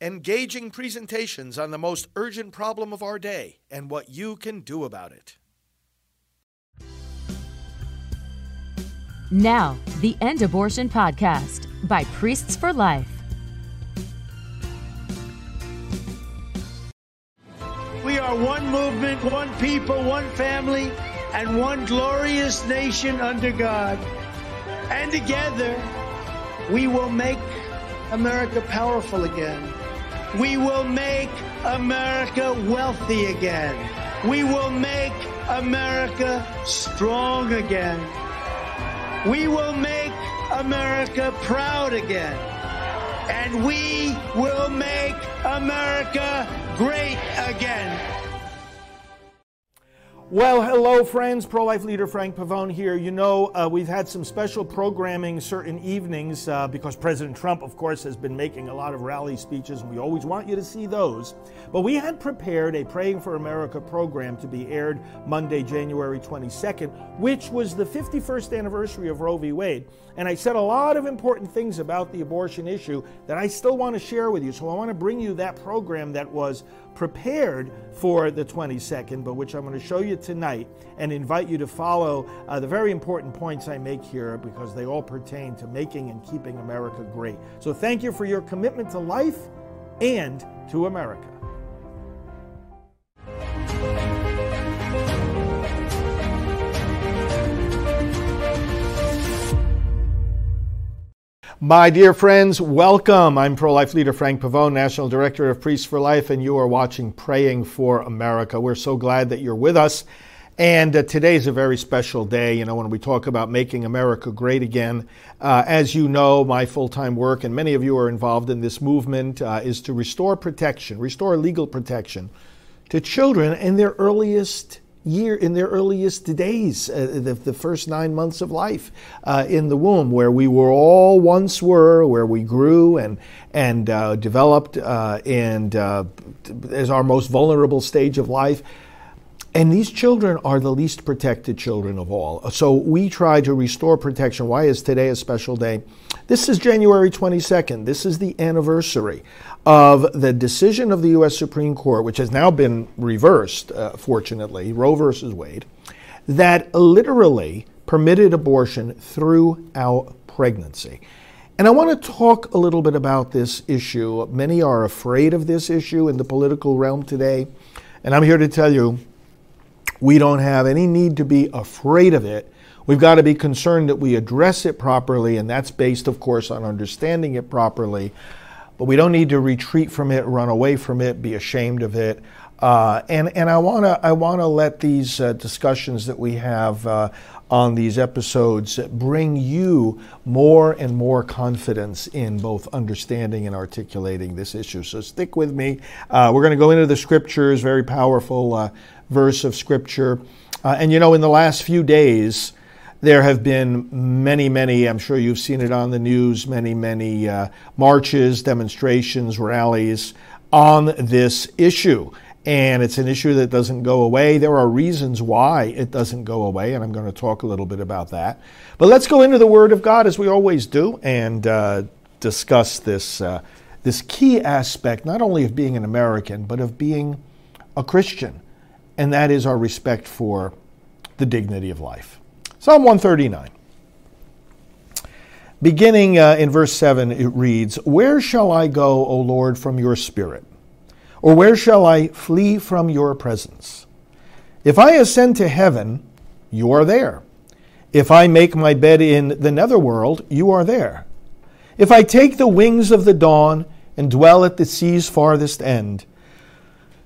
engaging presentations on the most urgent problem of our day and what you can do about it. Now, the End Abortion Podcast by Priests for Life. We are one movement, one people, one family, and one glorious nation under God. And together, we will make America powerful again. We will make America wealthy again. We will make America strong again. We will make America proud again. And we will make America great again. Well, hello, friends. Pro life leader Frank Pavone here. You know, uh, we've had some special programming certain evenings uh, because President Trump, of course, has been making a lot of rally speeches, and we always want you to see those. But we had prepared a Praying for America program to be aired Monday, January 22nd, which was the 51st anniversary of Roe v. Wade. And I said a lot of important things about the abortion issue that I still want to share with you. So I want to bring you that program that was prepared for the 22nd, but which I'm going to show you tonight and invite you to follow uh, the very important points I make here because they all pertain to making and keeping America great. So thank you for your commitment to life and to America. My dear friends, welcome. I'm pro life leader Frank Pavone, National Director of Priests for Life, and you are watching Praying for America. We're so glad that you're with us. And uh, today is a very special day, you know, when we talk about making America great again. Uh, as you know, my full time work, and many of you are involved in this movement, uh, is to restore protection, restore legal protection to children in their earliest year in their earliest days, uh, the, the, first nine months of life uh, in the womb, where we were all once were, where we grew and and uh, developed, uh, and uh, as our most vulnerable stage of life. And these children are the least protected children of all. So we try to restore protection. Why is today a special day? This is January 22nd. This is the anniversary of the decision of the U.S. Supreme Court, which has now been reversed, uh, fortunately, Roe versus Wade, that literally permitted abortion throughout pregnancy. And I want to talk a little bit about this issue. Many are afraid of this issue in the political realm today. And I'm here to tell you we don't have any need to be afraid of it. We've got to be concerned that we address it properly, and that's based, of course, on understanding it properly. But we don't need to retreat from it, run away from it, be ashamed of it. Uh, and and I want to I want to let these uh, discussions that we have uh, on these episodes bring you more and more confidence in both understanding and articulating this issue. So stick with me. Uh, we're going to go into the scriptures, very powerful uh, verse of scripture. Uh, and you know, in the last few days, there have been many, many, I'm sure you've seen it on the news, many, many uh, marches, demonstrations, rallies on this issue. And it's an issue that doesn't go away. There are reasons why it doesn't go away, and I'm going to talk a little bit about that. But let's go into the Word of God as we always do and uh, discuss this, uh, this key aspect, not only of being an American, but of being a Christian and that is our respect for the dignity of life. Psalm 139. Beginning uh, in verse 7, it reads Where shall I go, O Lord, from your spirit? Or where shall I flee from your presence? If I ascend to heaven, you are there. If I make my bed in the netherworld, you are there. If I take the wings of the dawn and dwell at the sea's farthest end,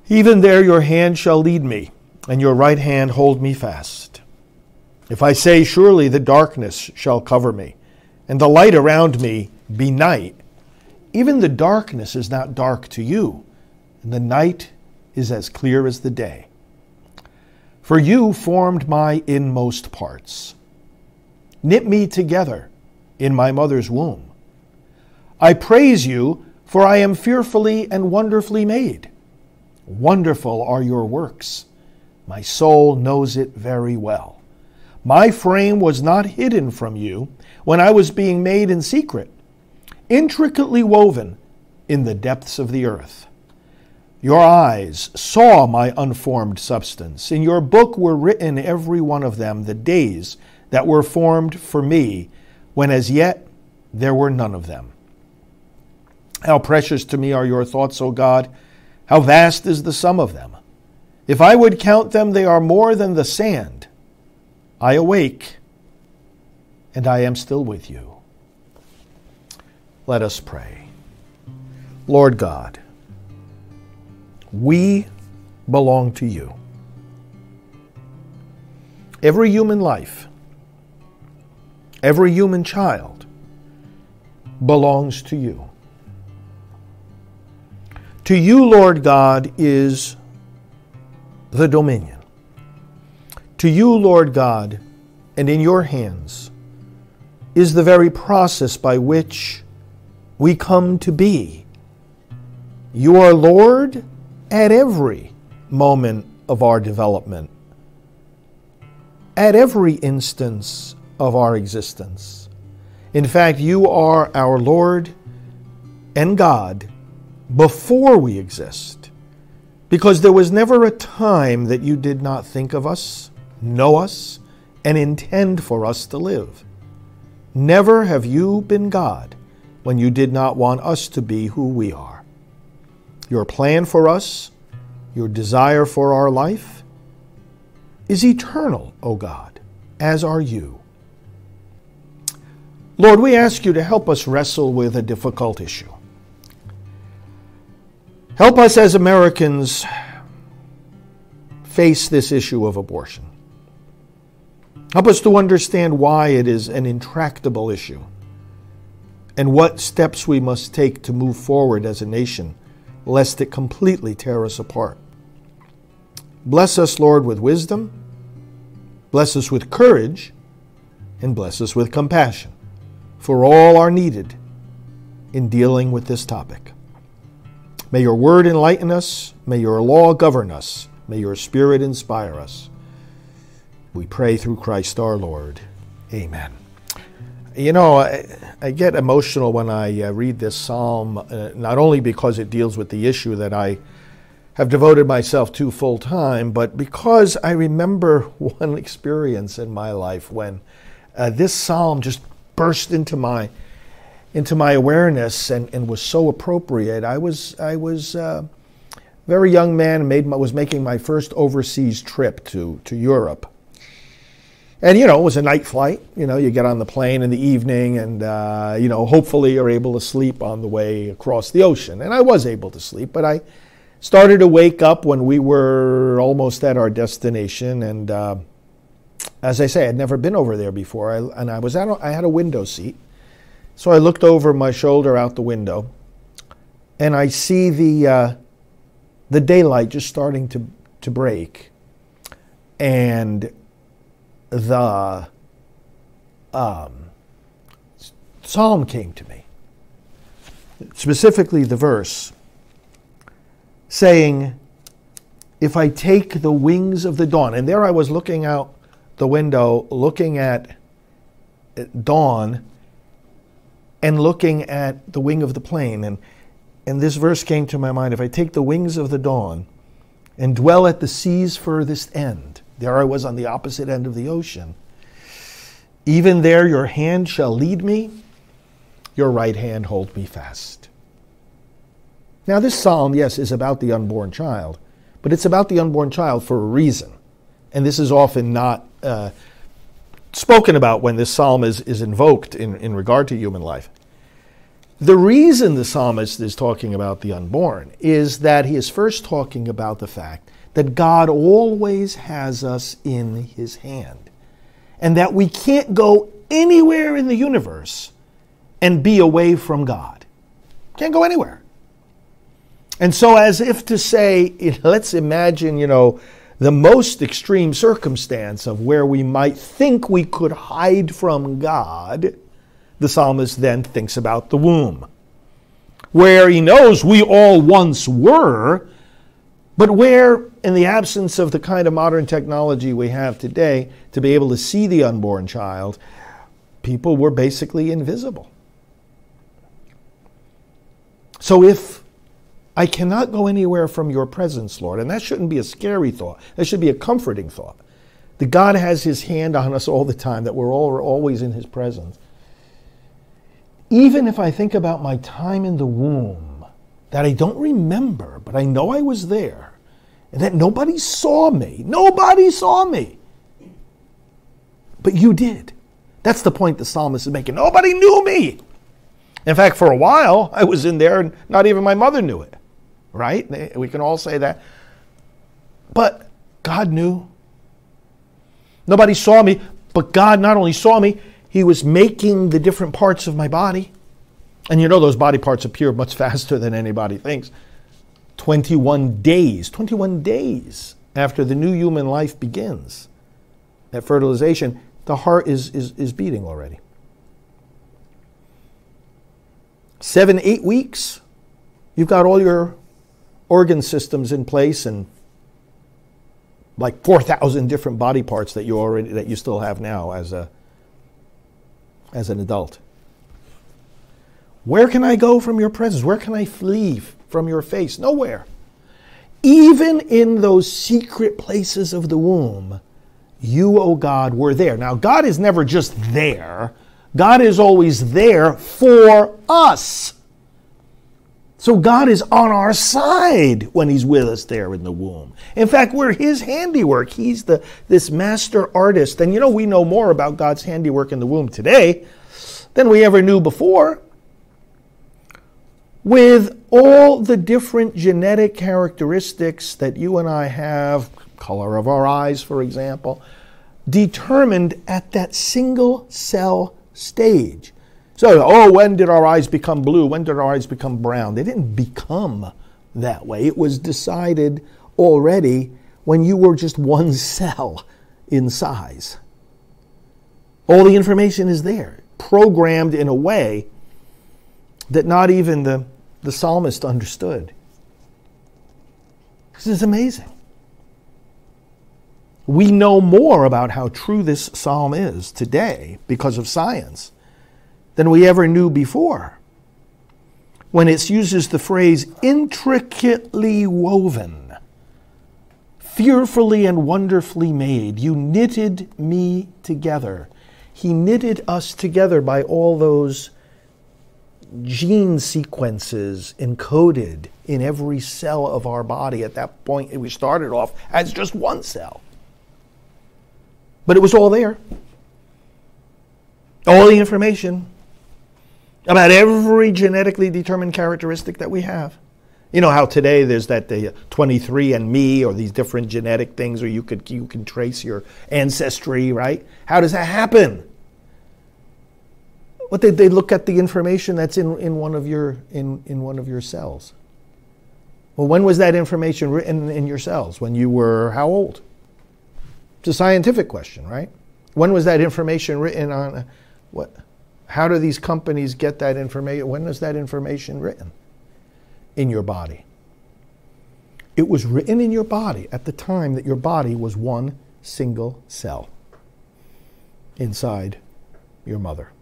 even there your hand shall lead me, and your right hand hold me fast. If I say, Surely the darkness shall cover me, and the light around me be night, even the darkness is not dark to you, and the night is as clear as the day. For you formed my inmost parts, knit me together in my mother's womb. I praise you, for I am fearfully and wonderfully made. Wonderful are your works. My soul knows it very well. My frame was not hidden from you when I was being made in secret, intricately woven in the depths of the earth. Your eyes saw my unformed substance. In your book were written, every one of them, the days that were formed for me, when as yet there were none of them. How precious to me are your thoughts, O God! How vast is the sum of them! If I would count them, they are more than the sand. I awake, and I am still with you. Let us pray. Lord God, we belong to you. Every human life, every human child belongs to you. To you, Lord God, is the dominion. To you, Lord God, and in your hands is the very process by which we come to be. You are Lord at every moment of our development, at every instance of our existence. In fact, you are our Lord and God before we exist, because there was never a time that you did not think of us, know us, and intend for us to live. Never have you been God when you did not want us to be who we are. Your plan for us, your desire for our life, is eternal, O God, as are you. Lord, we ask you to help us wrestle with a difficult issue. Help us as Americans face this issue of abortion. Help us to understand why it is an intractable issue and what steps we must take to move forward as a nation, lest it completely tear us apart. Bless us, Lord, with wisdom, bless us with courage, and bless us with compassion, for all are needed in dealing with this topic. May your word enlighten us, may your law govern us, may your spirit inspire us. We pray through Christ our Lord. Amen. You know, I, I get emotional when I uh, read this psalm, uh, not only because it deals with the issue that I have devoted myself to full time, but because I remember one experience in my life when uh, this psalm just burst into my into my awareness and, and was so appropriate. I was I was uh, very young man and made my, was making my first overseas trip to to Europe and you know, it was a night flight. You know, you get on the plane in the evening, and uh, you know, hopefully you're able to sleep on the way across the ocean. And I was able to sleep, but I started to wake up when we were almost at our destination. And uh, as I say, I'd never been over there before, I, and I was at a, I had a window seat, so I looked over my shoulder out the window, and I see the uh, the daylight just starting to to break, and the um, psalm came to me, specifically the verse saying, If I take the wings of the dawn, and there I was looking out the window, looking at dawn and looking at the wing of the plane. And, and this verse came to my mind if I take the wings of the dawn and dwell at the sea's furthest end, there I was on the opposite end of the ocean. Even there your hand shall lead me, your right hand hold me fast. Now, this psalm, yes, is about the unborn child, but it's about the unborn child for a reason. And this is often not uh, spoken about when this psalm is, is invoked in, in regard to human life. The reason the psalmist is talking about the unborn is that he is first talking about the fact that God always has us in his hand and that we can't go anywhere in the universe and be away from God. Can't go anywhere. And so, as if to say, let's imagine, you know, the most extreme circumstance of where we might think we could hide from God, the psalmist then thinks about the womb, where he knows we all once were, but where, in the absence of the kind of modern technology we have today to be able to see the unborn child, people were basically invisible. So if I cannot go anywhere from your presence, Lord, and that shouldn't be a scary thought, that should be a comforting thought. That God has his hand on us all the time, that we're all, always in his presence. Even if I think about my time in the womb, that I don't remember, but I know I was there, and that nobody saw me. Nobody saw me. But you did. That's the point the psalmist is making. Nobody knew me. In fact, for a while, I was in there and not even my mother knew it. Right? We can all say that. But God knew. Nobody saw me, but God not only saw me, He was making the different parts of my body. And you know, those body parts appear much faster than anybody thinks. 21 days, 21 days after the new human life begins, at fertilization, the heart is, is, is beating already. Seven, eight weeks, you've got all your organ systems in place and like 4,000 different body parts that you already that you still have now as a as an adult. Where can I go from your presence? Where can I flee from your face? Nowhere. Even in those secret places of the womb, you, O oh God, were there. Now, God is never just there, God is always there for us. So God is on our side when He's with us there in the womb. In fact, we're His handiwork. He's the this master artist. And you know, we know more about God's handiwork in the womb today than we ever knew before with all the different genetic characteristics that you and I have, color of our eyes, for example, determined at that single cell stage. So, oh, when did our eyes become blue? When did our eyes become brown? They didn't become that way. It was decided already when you were just one cell in size. All the information is there, programmed in a way that not even the the psalmist understood. This is amazing. We know more about how true this psalm is today because of science than we ever knew before. When it uses the phrase intricately woven, fearfully and wonderfully made, you knitted me together. He knitted us together by all those gene sequences encoded in every cell of our body. At that point, we started off as just one cell. But it was all there. All the information about every genetically determined characteristic that we have. You know how today there's that the 23andMe or these different genetic things, or you could you can trace your ancestry, right? How does that happen? What they, they look at the information that's in, in one of your in, in one of your cells. Well, when was that information written in your cells? When you were how old? It's a scientific question, right? When was that information written on uh, what how do these companies get that information? When was that information written in your body? It was written in your body at the time that your body was one single cell inside your mother.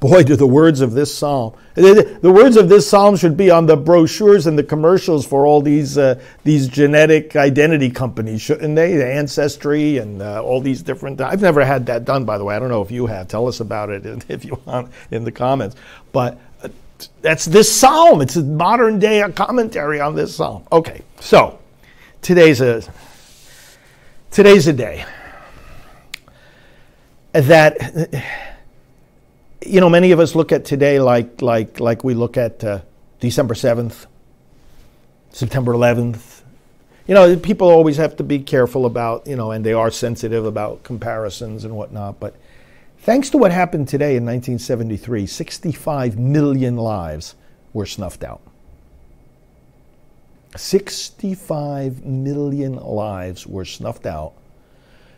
Boy, do the words of this psalm. The words of this psalm should be on the brochures and the commercials for all these uh, these genetic identity companies, shouldn't they? The Ancestry and uh, all these different. I've never had that done, by the way. I don't know if you have. Tell us about it if you want in the comments. But uh, that's this psalm. It's a modern day commentary on this psalm. Okay, so today's a today's a day that you know, many of us look at today like like like we look at uh, December seventh, September eleventh. You know, people always have to be careful about you know, and they are sensitive about comparisons and whatnot. But thanks to what happened today in 1973, 65 million lives were snuffed out. 65 million lives were snuffed out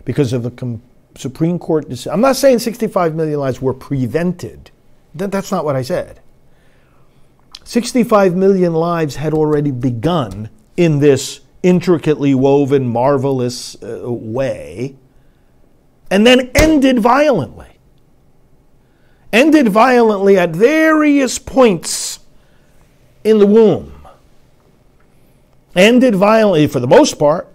because of a com- Supreme Court decision. I'm not saying 65 million lives were prevented. That, that's not what I said. 65 million lives had already begun in this intricately woven, marvelous uh, way, and then ended violently. Ended violently at various points in the womb. Ended violently, for the most part,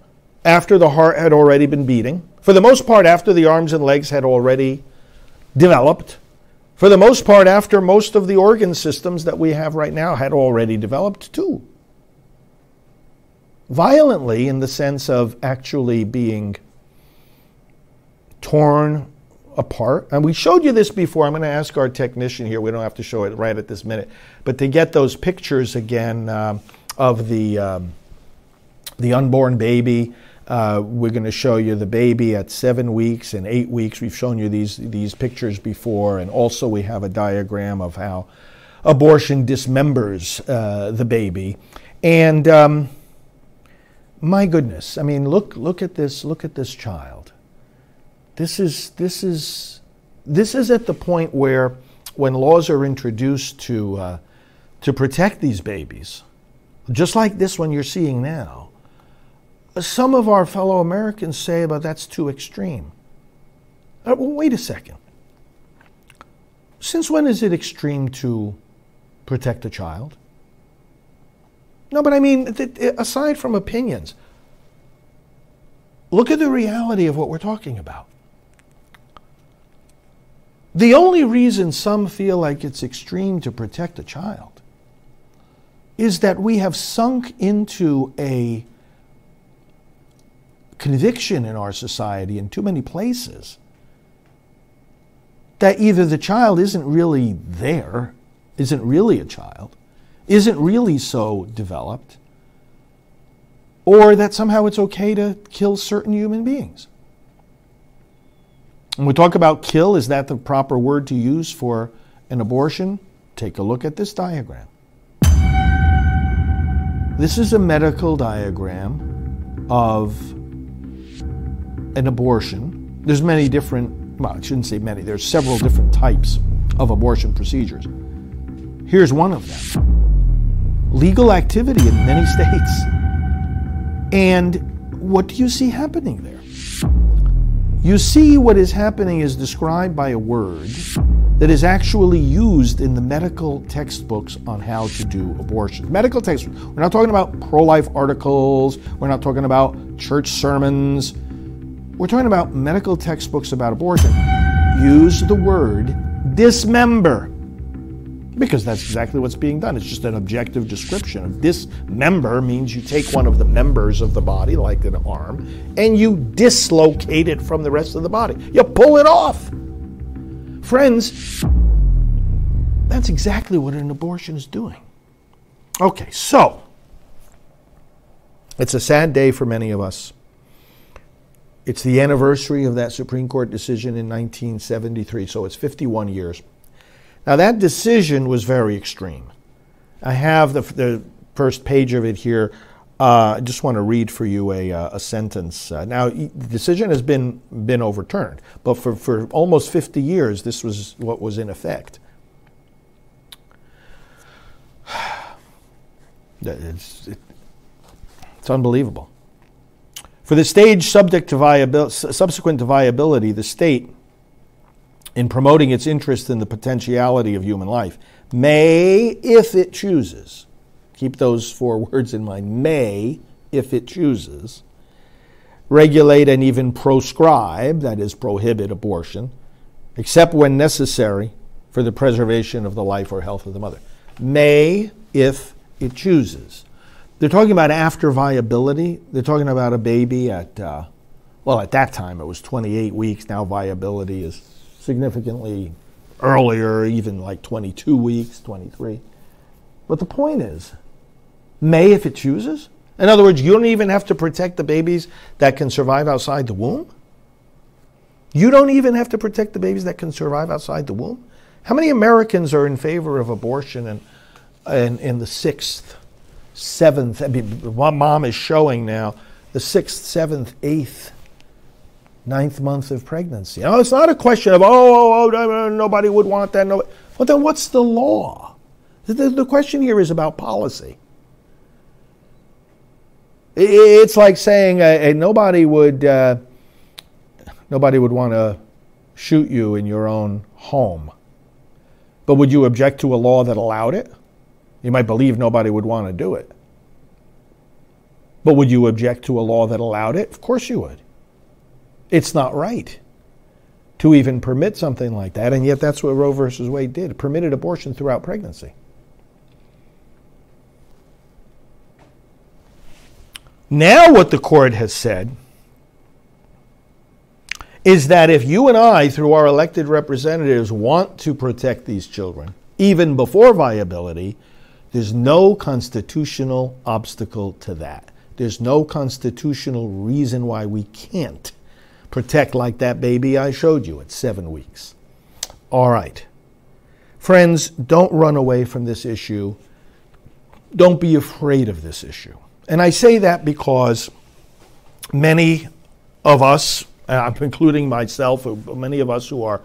after the heart had already been beating. For the most part, after the arms and legs had already developed. For the most part, after most of the organ systems that we have right now had already developed too. Violently, in the sense of actually being torn apart. And we showed you this before. I'm going to ask our technician here. We don't have to show it right at this minute, but to get those pictures again um, of the um, the unborn baby. Uh, we're going to show you the baby at seven weeks and eight weeks. We've shown you these these pictures before, and also we have a diagram of how abortion dismembers uh, the baby. And um, my goodness, I mean, look look at this look at this child. This is this is this is at the point where when laws are introduced to uh, to protect these babies, just like this one you're seeing now, some of our fellow Americans say, but that's too extreme. Uh, well, wait a second. Since when is it extreme to protect a child? No, but I mean, aside from opinions, look at the reality of what we're talking about. The only reason some feel like it's extreme to protect a child is that we have sunk into a conviction in our society in too many places that either the child isn't really there, isn't really a child, isn't really so developed, or that somehow it's okay to kill certain human beings. When we talk about kill, is that the proper word to use for an abortion? Take a look at this diagram. This is a medical diagram of an abortion. There's many different, well, I shouldn't say many, there's several different types of abortion procedures. Here's one of them legal activity in many states. And what do you see happening there? You see, what is happening is described by a word that is actually used in the medical textbooks on how to do abortion. Medical textbooks. We're not talking about pro life articles, we're not talking about church sermons. We're talking about medical textbooks about abortion. Use the word dismember because that's exactly what's being done. It's just an objective description of this member means you take one of the members of the body, like an arm, and you dislocate it from the rest of the body. You pull it off. Friends, that's exactly what an abortion is doing. Okay, so it's a sad day for many of us. It's the anniversary of that Supreme Court decision in 1973, so it's 51 years. Now, that decision was very extreme. I have the, the first page of it here. Uh, I just want to read for you a, uh, a sentence. Uh, now, the decision has been, been overturned, but for, for almost 50 years, this was what was in effect. It's, it, it's unbelievable. For the stage subject to viabil- subsequent to viability, the state in promoting its interest in the potentiality of human life, may, if it chooses, keep those four words in mind, may, if it chooses, regulate and even proscribe, that is, prohibit abortion, except when necessary for the preservation of the life or health of the mother. May, if it chooses. They're talking about after viability. They're talking about a baby at, uh, well, at that time it was 28 weeks. Now viability is significantly earlier, even like 22 weeks, 23. But the point is, may if it chooses. In other words, you don't even have to protect the babies that can survive outside the womb. You don't even have to protect the babies that can survive outside the womb. How many Americans are in favor of abortion in, in, in the sixth, seventh? I mean, what mom is showing now, the sixth, seventh, eighth ninth month of pregnancy. Now, it's not a question of, oh, oh, oh nobody would want that. No. Well, then what's the law? The, the question here is about policy. It's like saying uh, nobody would uh, nobody would want to shoot you in your own home, but would you object to a law that allowed it? You might believe nobody would want to do it. But would you object to a law that allowed it? Of course you would. It's not right to even permit something like that, and yet that's what Roe versus Wade did. It permitted abortion throughout pregnancy. Now, what the court has said is that if you and I, through our elected representatives, want to protect these children, even before viability, there's no constitutional obstacle to that. There's no constitutional reason why we can't protect like that baby I showed you at seven weeks. All right. Friends, don't run away from this issue. Don't be afraid of this issue. And I say that because many of us, uh, I'm including myself, many of us who are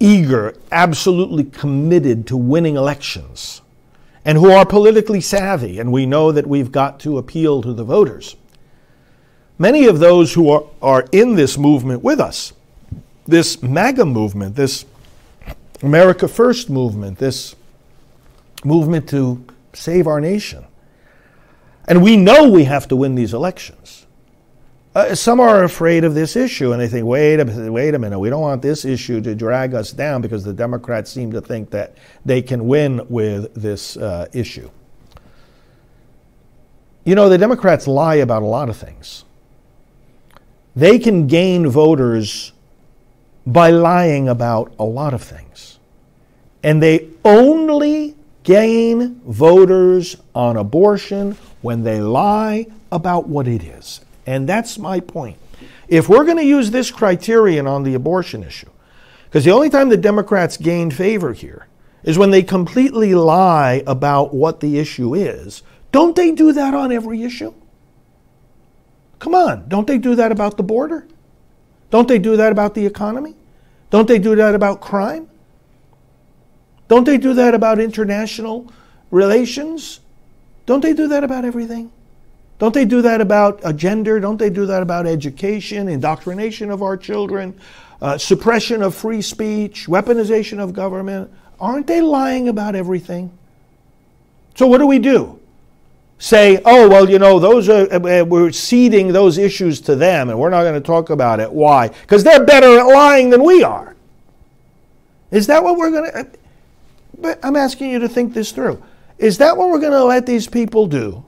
eager, absolutely committed to winning elections, and who are politically savvy, and we know that we've got to appeal to the voters. Many of those who are, are in this movement with us, this MAGA movement, this America First movement, this movement to save our nation, and we know we have to win these elections. Uh, some are afraid of this issue and they think, wait a wait a minute, we don't want this issue to drag us down because the Democrats seem to think that they can win with this uh, issue. You know, the Democrats lie about a lot of things. They can gain voters by lying about a lot of things. And they only gain voters on abortion when they lie about what it is. And that's my point. If we're going to use this criterion on the abortion issue, because the only time the Democrats gain favor here is when they completely lie about what the issue is. Don't they do that on every issue? Come on, don't they do that about the border? Don't they do that about the economy? Don't they do that about crime? Don't they do that about international relations? Don't they do that about everything? Don't they do that about uh, gender? Don't they do that about education, indoctrination of our children, uh, suppression of free speech, weaponization of government? Aren't they lying about everything? So what do we do? Say, oh, well, you know, those are, uh, uh we're ceding those issues to them and we're not going to talk about it. Why? Because they're better at lying than we are. Is that what we're going to. Uh, but I'm asking you to think this through. Is that what we're going to let these people do?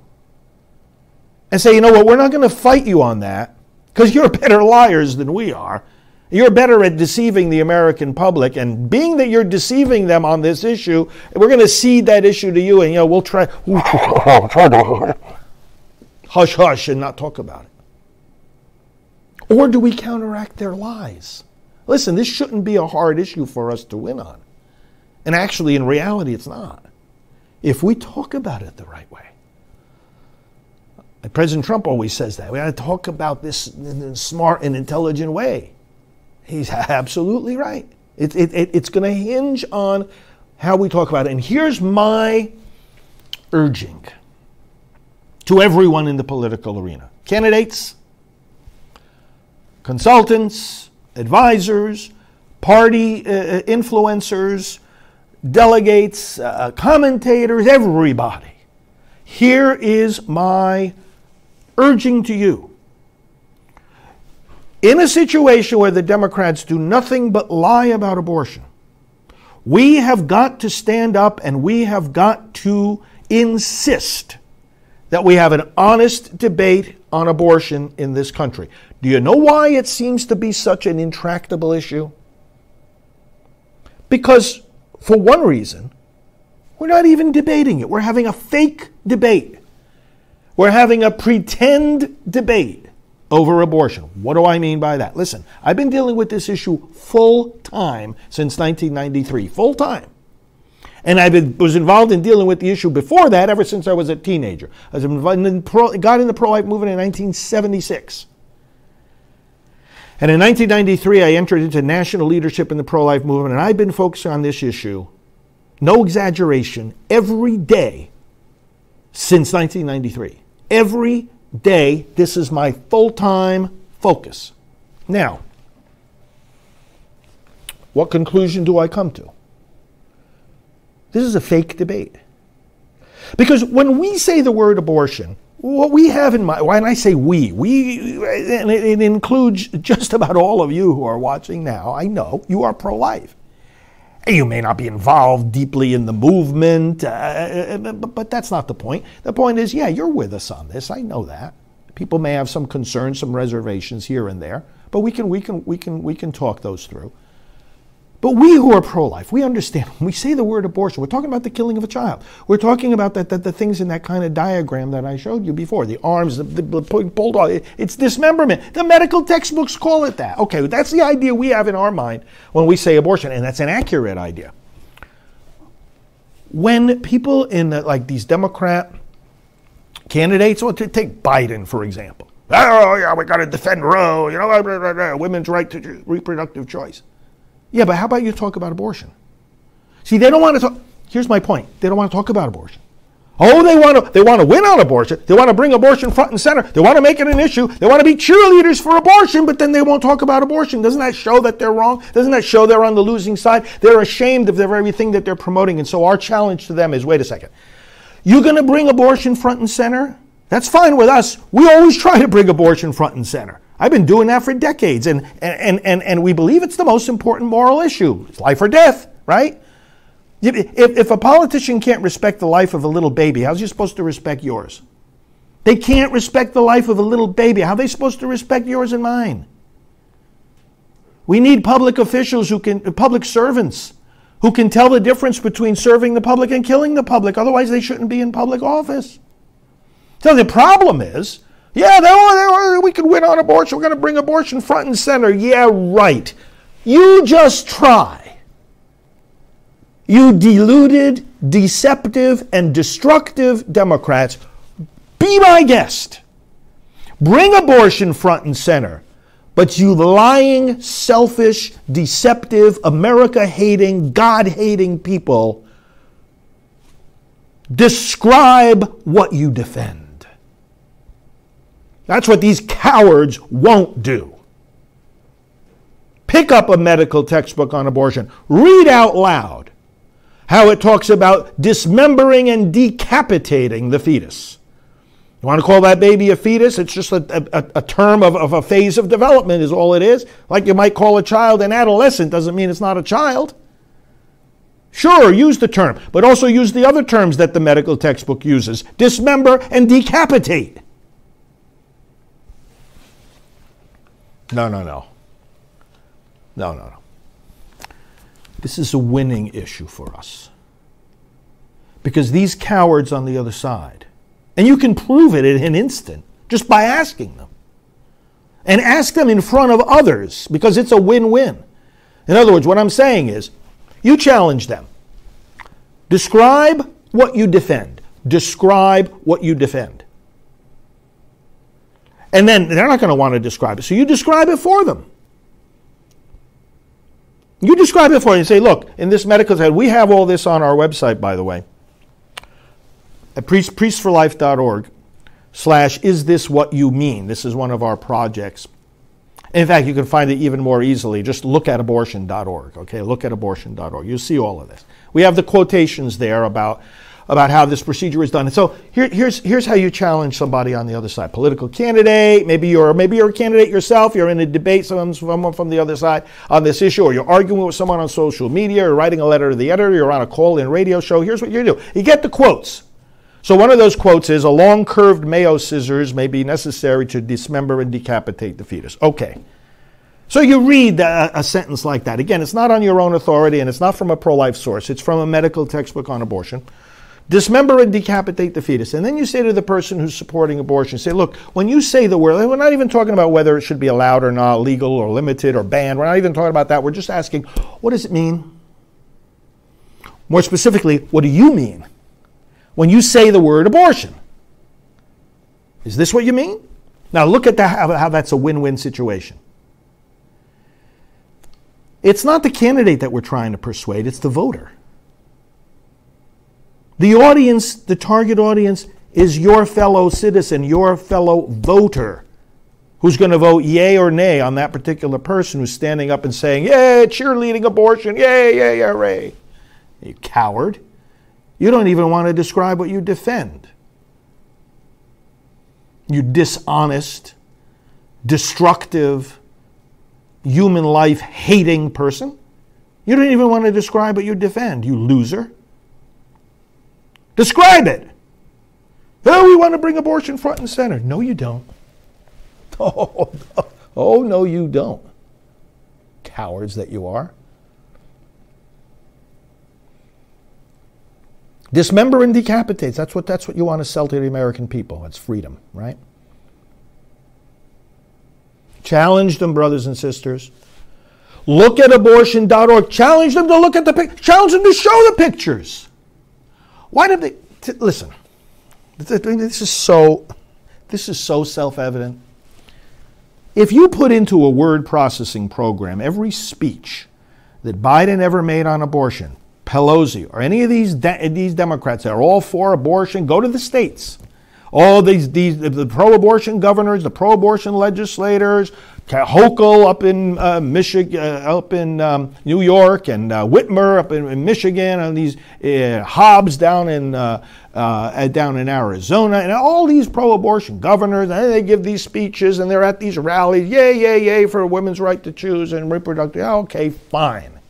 And say, you know what, we're not going to fight you on that because you're better liars than we are. You're better at deceiving the American public, and being that you're deceiving them on this issue, we're going to cede that issue to you, and you know we'll try, hush hush, and not talk about it. Or do we counteract their lies? Listen, this shouldn't be a hard issue for us to win on, and actually, in reality, it's not if we talk about it the right way. President Trump always says that. We got to talk about this in a smart and intelligent way. He's absolutely right. It, it, it, it's going to hinge on how we talk about it. And here's my urging to everyone in the political arena candidates, consultants, advisors, party uh, influencers, delegates, uh, commentators, everybody. Here is my urging to you. In a situation where the Democrats do nothing but lie about abortion, we have got to stand up and we have got to insist that we have an honest debate on abortion in this country. Do you know why it seems to be such an intractable issue? Because for one reason, we're not even debating it. We're having a fake debate. We're having a pretend debate over abortion. What do I mean by that? Listen, I've been dealing with this issue full time since 1993, full time. And I was involved in dealing with the issue before that ever since I was a teenager. I was in pro, got in the pro life movement in 1976. And in 1993, I entered into national leadership in the pro life movement, and I've been focused on this issue, no exaggeration, every day since 1993. Every day, this is my full time focus. Now, what conclusion do I come to? This is a fake debate. Because when we say the word abortion, what we have in mind, when I say we, we, and it includes just about all of you who are watching now, I know you are pro life. You may not be involved deeply in the movement, uh, but that's not the point. The point is, yeah, you're with us on this. I know that. People may have some concerns, some reservations here and there, but we can, we can, we can, we can talk those through. But we who are pro life, we understand when we say the word abortion, we're talking about the killing of a child. We're talking about that, that the things in that kind of diagram that I showed you before the arms, the, the pulled off. It's dismemberment. The medical textbooks call it that. Okay, that's the idea we have in our mind when we say abortion, and that's an accurate idea. When people in the, like these Democrat candidates, well, to take Biden for example. Oh, yeah, we got to defend Roe, you know, women's right to reproductive choice. Yeah, but how about you talk about abortion? See, they don't want to talk. Here's my point. They don't want to talk about abortion. Oh, they want to they want to win on abortion. They want to bring abortion front and center. They want to make it an issue. They want to be cheerleaders for abortion, but then they won't talk about abortion. Doesn't that show that they're wrong? Doesn't that show they're on the losing side? They're ashamed of the very thing that they're promoting. And so our challenge to them is wait a second. You're going to bring abortion front and center? That's fine with us. We always try to bring abortion front and center. I've been doing that for decades, and, and, and, and we believe it's the most important moral issue. It's life or death, right? If, if a politician can't respect the life of a little baby, how's he supposed to respect yours? They can't respect the life of a little baby. How are they supposed to respect yours and mine? We need public officials who can, public servants who can tell the difference between serving the public and killing the public. Otherwise, they shouldn't be in public office. So the problem is yeah, they they we could win on abortion. We're going to bring abortion front and center. Yeah, right. You just try. You deluded, deceptive, and destructive Democrats, be my guest. Bring abortion front and center. But you lying, selfish, deceptive, America hating, God hating people, describe what you defend. That's what these cowards won't do. Pick up a medical textbook on abortion. Read out loud how it talks about dismembering and decapitating the fetus. You want to call that baby a fetus? It's just a, a, a term of, of a phase of development, is all it is. Like you might call a child an adolescent, doesn't mean it's not a child. Sure, use the term, but also use the other terms that the medical textbook uses dismember and decapitate. No, no, no. No, no, no. This is a winning issue for us. Because these cowards on the other side, and you can prove it in an instant just by asking them. And ask them in front of others because it's a win win. In other words, what I'm saying is you challenge them. Describe what you defend. Describe what you defend. And then they're not going to want to describe it. So you describe it for them. You describe it for them. You say, look, in this medical side, we have all this on our website, by the way, at priest, priestsforlife.org slash is this what you mean? This is one of our projects. In fact, you can find it even more easily. Just look at abortion.org. Okay, look at abortion.org. You'll see all of this. We have the quotations there about about how this procedure is done. And so here, here's, here's how you challenge somebody on the other side. Political candidate, maybe you're, maybe you're a candidate yourself, you're in a debate, someone, someone from the other side on this issue, or you're arguing with someone on social media, or writing a letter to the editor, you're on a call-in radio show. Here's what you do. You get the quotes. So one of those quotes is, a long curved Mayo scissors may be necessary to dismember and decapitate the fetus. Okay. So you read a, a, sentence like that. Again, it's not on your own authority and it's not from a pro life source. It's from a medical textbook on abortion dismember and decapitate the fetus. And then you say to the person who's supporting abortion, say, look, when you say the word, we're not even talking about whether it should be allowed or not, legal or limited or banned. We're not even talking about that. We're just asking, what does it mean? More specifically, what do you mean when you say the word abortion? Is this what you mean? Now look at how that's a win win situation. It's not the candidate that we're trying to persuade, it's the voter. The audience, the target audience, is your fellow citizen, your fellow voter, who's going to vote yay or nay on that particular person who's standing up and saying, Yay, cheerleading abortion, yay, yay, yay, hooray. You coward. You don't even want to describe what you defend. You dishonest, destructive, human life hating person. You don't even want to describe what you defend, you loser. Describe it. Oh, we want to bring abortion front and center. No, you don't. Oh, no. oh no, you don't. Cowards that you are. Dismember and decapitate. That's what, that's what you want to sell to the American people. It's freedom, right? Challenge them, brothers and sisters. Look at abortion.org. Challenge them to look at the pic. Challenge them to show the pictures. Why did they t- listen? This is so this is so self-evident. If you put into a word processing program every speech that Biden ever made on abortion, Pelosi, or any of these de- these Democrats that are all for abortion, go to the states. All these these the pro-abortion governors, the pro-abortion legislators, Hochul up in uh, Michigan, uh, up in um, New York, and uh, Whitmer up in, in, Michigan, and these uh, Hobbs down in uh, uh, down in Arizona, and all these pro-abortion governors, and they give these speeches, and they're at these rallies, yay, yay, yay, for women's right to choose and reproductive. Okay, fine.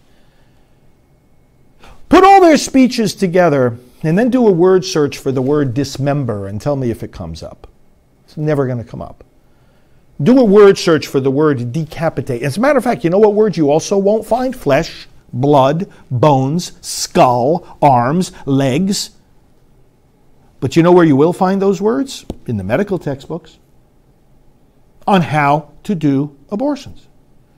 Put all their speeches together, and then do a word search for the word dismember, and tell me if it comes up. It's never going to come up. Do a word search for the word decapitate. As a matter of fact, you know what words you also won't find? Flesh, blood, bones, skull, arms, legs. But you know where you will find those words? In the medical textbooks on how to do abortions.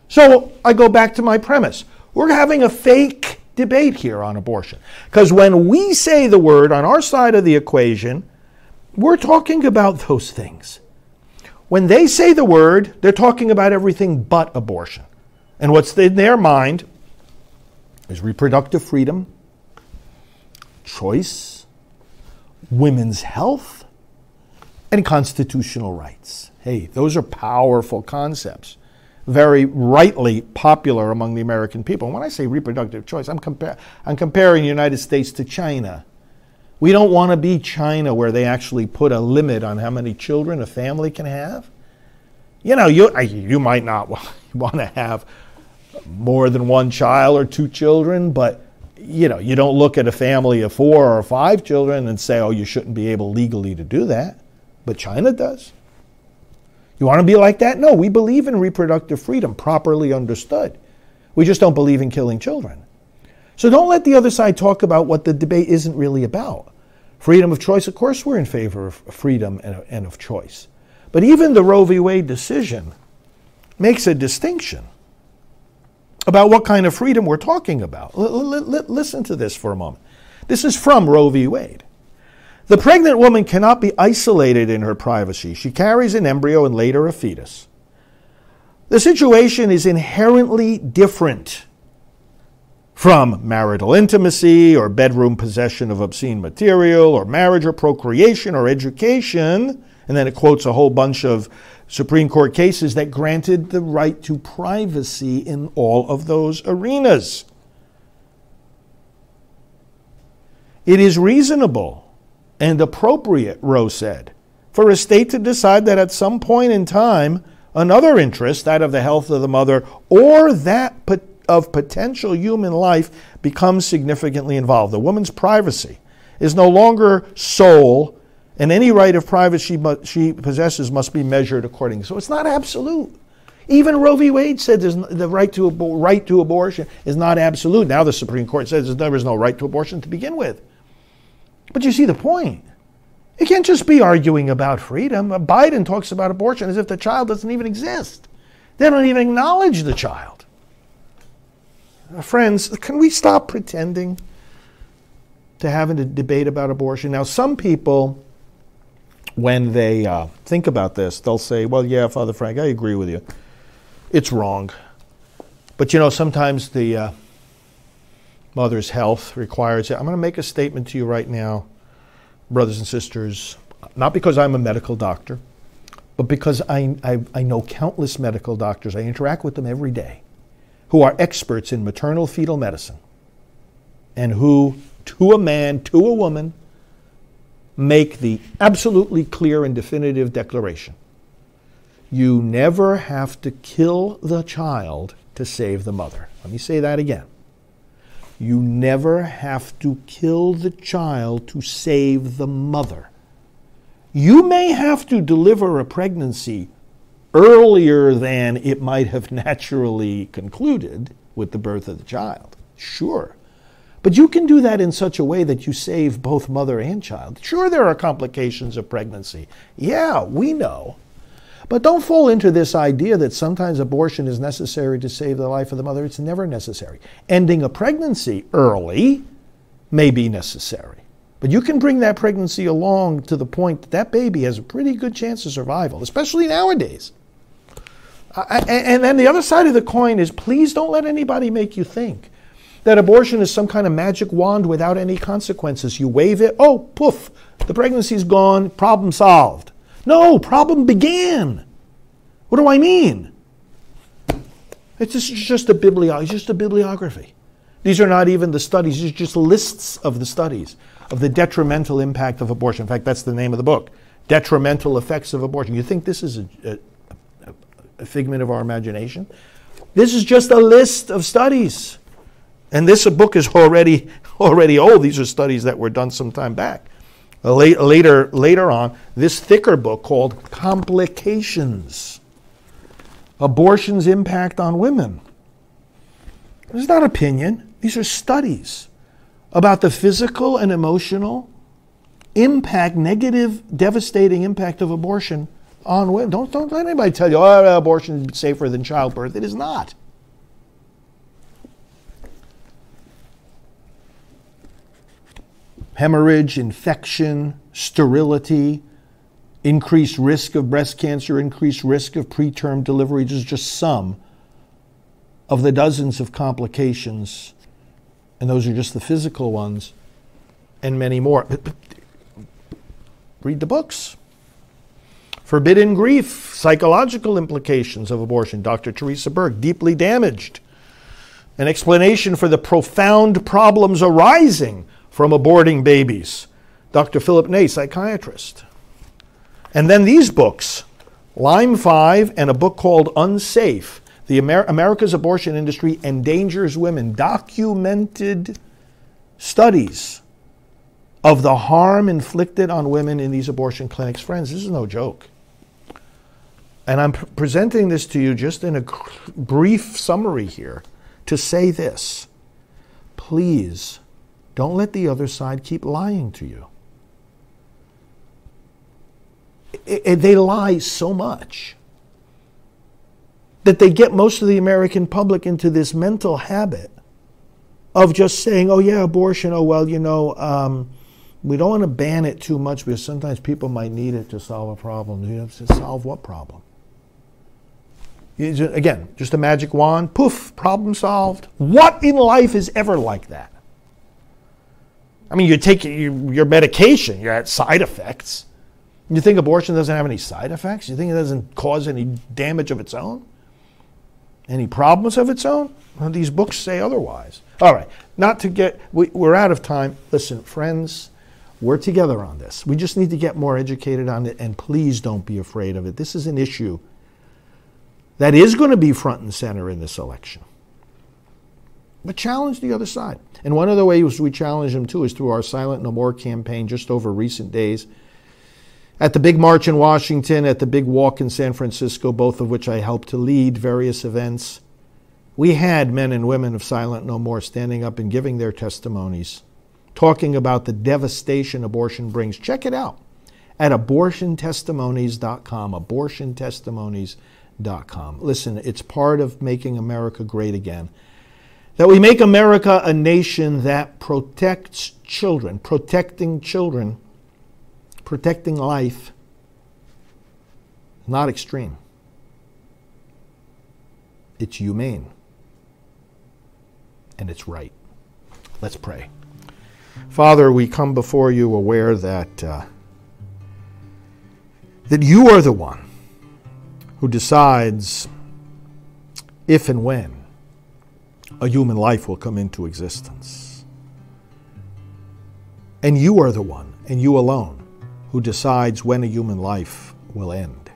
So I go back to my premise. We're having a fake debate here on abortion. Because when we say the word on our side of the equation, we're talking about those things. When they say the word, they're talking about everything but abortion. And what's in their mind is reproductive freedom, choice, women's health, and constitutional rights. Hey, those are powerful concepts, very rightly popular among the American people. And when I say reproductive choice, I'm, compa- I'm comparing the United States to China. We don't want to be China where they actually put a limit on how many children a family can have. You know, you, you might not want to have more than one child or two children, but you know, you don't look at a family of four or five children and say, oh, you shouldn't be able legally to do that. But China does. You want to be like that? No, we believe in reproductive freedom, properly understood. We just don't believe in killing children. So don't let the other side talk about what the debate isn't really about. Freedom of choice, of course, we're in favor of freedom and, of choice. But even the Roe v. Wade decision makes a distinction about what kind of freedom we're talking about. Listen to this for a moment. This is from Roe v. Wade. The pregnant woman cannot be isolated in her privacy. She carries an embryo and later a fetus. The situation is inherently different from marital intimacy or bedroom possession of obscene material or marriage or procreation or education. And then it quotes a whole bunch of Supreme Court cases that granted the right to privacy in all of those arenas. It is reasonable and appropriate, Roe said, for a state to decide that at some point in time, another interest, that of the health of the mother, or that of potential human life becomes significantly involved. The woman's privacy is no longer sole, and any right of privacy she, she possesses must be measured accordingly. So it's not absolute. Even Roe v. Wade said the right to, right to abortion is not absolute. Now the Supreme Court says there is no right to abortion to begin with. But you see the point. You can't just be arguing about freedom. Biden talks about abortion as if the child doesn't even exist. They don't even acknowledge the child. Friends, can we stop pretending to having a debate about abortion? Now, some people, when they uh, think about this, they'll say, well, yeah, Father Frank, I agree with you. It's wrong. But you know, sometimes the uh, mother's health requires it. I'm going to make a statement to you right now, brothers and sisters, not because I'm a medical doctor, but because I, I, I know countless medical doctors. I interact with them every day who are experts in maternal fetal medicine and who to a man, to a woman, make the absolutely clear and definitive declaration. You never have to kill the child to save the mother. Let me say that again. You never have to kill the child to save the mother. You may have to deliver a pregnancy earlier than it might have naturally concluded with the birth of the child. Sure. But you can do that in such a way that you save both mother and child. Sure, there are complications of pregnancy. Yeah, we know. But don't fall into this idea that sometimes abortion is necessary to save the life of the mother. It's never necessary. Ending a pregnancy early may be necessary. But you can bring that pregnancy along to the point that that baby has a pretty good chance of survival, especially nowadays. And then the other side of the coin is please don't let anybody make you think that abortion is some kind of magic wand without any consequences. You wave it, oh, poof, the pregnancy's gone, problem solved. No, problem began. What do I mean? It's just, just a biblio- it's just a bibliography. These are not even the studies, these are just lists of the studies of the detrimental impact of abortion. In fact, that's the name of the book Detrimental Effects of Abortion. You think this is a, a, a figment of our imagination? This is just a list of studies. And this book is already already old. These are studies that were done some time back. Later, later on, this thicker book called Complications Abortion's Impact on Women. This is not opinion, these are studies about the physical and emotional impact, negative, devastating impact of abortion on women. Don't, don't let anybody tell you, oh, abortion is safer than childbirth. It is not. hemorrhage, infection, sterility, increased risk of breast cancer, increased risk of preterm delivery. Is just some of the dozens of complications, and those are just the physical ones, and many more. Read the books. Forbidden grief, psychological implications of abortion. Dr. Theresa Burke, deeply damaged. An explanation for the profound problems arising from aborting babies. Dr. Philip Ney, psychiatrist. And then these books, Lime 5 and a book called Unsafe The Amer- America's Abortion Industry Endangers Women, documented studies of the harm inflicted on women in these abortion clinics. Friends, this is no joke. And I'm presenting this to you just in a brief summary here to say this. Please don't let the other side keep lying to you. It, it, they lie so much that they get most of the American public into this mental habit of just saying, oh, yeah, abortion, oh, well, you know, um, we don't want to ban it too much because sometimes people might need it to solve a problem. You have to solve what problem? Again, just a magic wand, poof, problem solved. What in life is ever like that? I mean, you take your medication, you're at side effects. You think abortion doesn't have any side effects? You think it doesn't cause any damage of its own? Any problems of its own? Well, these books say otherwise. All right, not to get, we, we're out of time. Listen, friends, we're together on this. We just need to get more educated on it, and please don't be afraid of it. This is an issue that is going to be front and center in this election. But challenge the other side. And one of the ways we challenge them too is through our Silent No More campaign just over recent days. At the big march in Washington, at the big walk in San Francisco, both of which I helped to lead various events, we had men and women of Silent No More standing up and giving their testimonies, talking about the devastation abortion brings. Check it out at abortiontestimonies.com. Abortiontestimonies.com. Listen, it's part of making America great again that we make America a nation that protects children, protecting children, protecting life, not extreme. It's humane. And it's right. Let's pray. Father, we come before you aware that, uh, that you are the one who decides if and when a human life will come into existence. And you are the one, and you alone, who decides when a human life will end.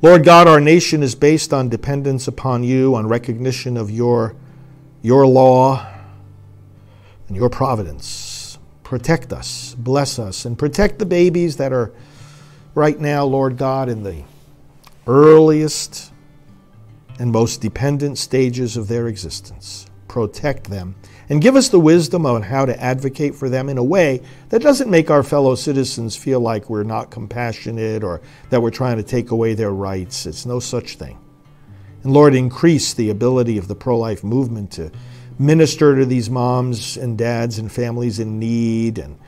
Lord God, our nation is based on dependence upon you, on recognition of your, your law and your providence. Protect us, bless us, and protect the babies that are right now, Lord God, in the earliest and most dependent stages of their existence. Protect them and give us the wisdom on how to advocate for them in a way that doesn't make our fellow citizens feel like we're not compassionate or that we're trying to take away their rights. It's no such thing. And Lord, increase the ability of the pro life movement to minister to these moms and dads and families in need and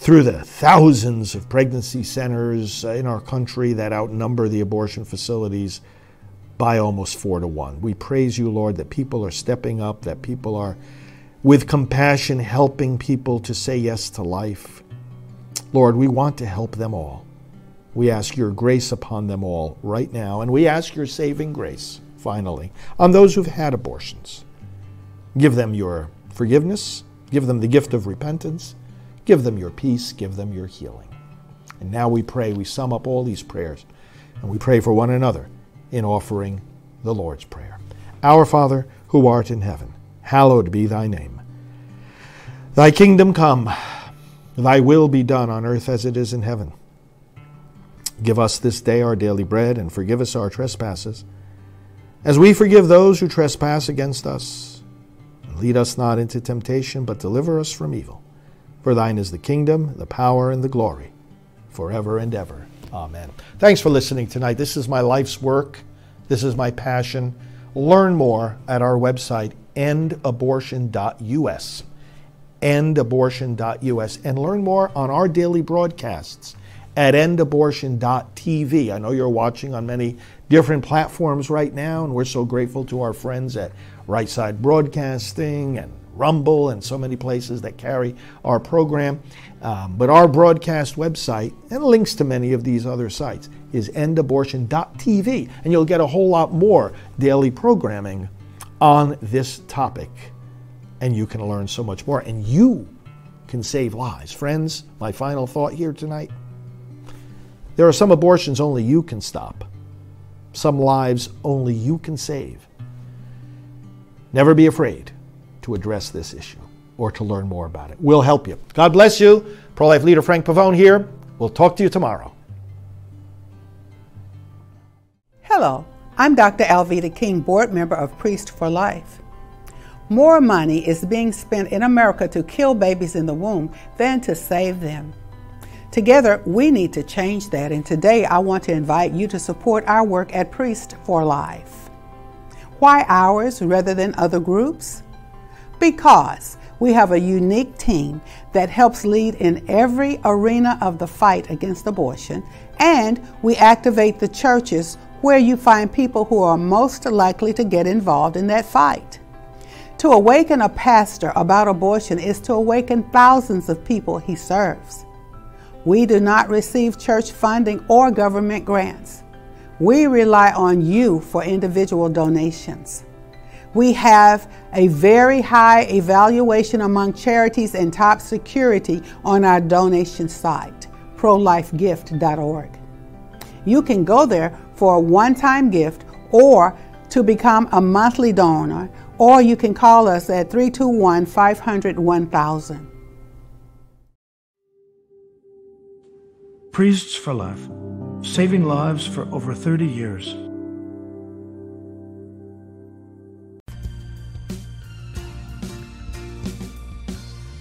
through the thousands of pregnancy centers uh, in our country that outnumber the abortion facilities by almost four to one. We praise you, Lord, that people are stepping up, that people are with compassion helping people to say yes to life. Lord, we want to help them all. We ask your grace upon them all right now, and we ask your saving grace, finally, on those who've had abortions. Give them your forgiveness, give them the gift of repentance, give them your peace, give them your healing. And now we pray, we sum up all these prayers, and we pray for one another in offering the Lord's Prayer. Our Father, who art in heaven, hallowed be thy name. Thy kingdom come, thy will be done on earth as it is in heaven. Give us this day our daily bread, and forgive us our trespasses, as we forgive those who trespass against us. Lead us not into temptation, but deliver us from evil. For thine is the kingdom, the power, and the glory, forever and ever. Amen. Thanks for listening tonight. This is my life's work. This is my passion. Learn more at our website, endabortion.us. Endabortion.us. And learn more on our daily broadcasts at endabortion.tv. I know you're watching on many different platforms right now, and we're so grateful to our friends at Right Side Broadcasting and Rumble and so many places that carry our program. Um, but our broadcast website and links to many of these other sites is endabortion.tv, and you'll get a whole lot more daily programming on this topic. And you can learn so much more, and you can save lives. Friends, my final thought here tonight there are some abortions only you can stop, some lives only you can save. Never be afraid address this issue or to learn more about it. We'll help you. God bless you. Pro life leader Frank Pavone here. We'll talk to you tomorrow. Hello, I'm Dr. Alveda King, board member of Priests for Life. More money is being spent in America to kill babies in the womb than to save them. Together, we need to change that, and today I want to invite you to support our work at Priests for Life. Why ours rather than other groups? Because we have a unique team that helps lead in every arena of the fight against abortion, and we activate the churches where you find people who are most likely to get involved in that fight. To awaken a pastor about abortion is to awaken thousands of people he serves. We do not receive church funding or government grants. We rely on you for individual donations. We have a very high evaluation among charities and top security on our donation site, prolifegift.org. You can go there for a one time gift or to become a monthly donor, or you can call us at 321 500 1000. Priests for Life, saving lives for over 30 years.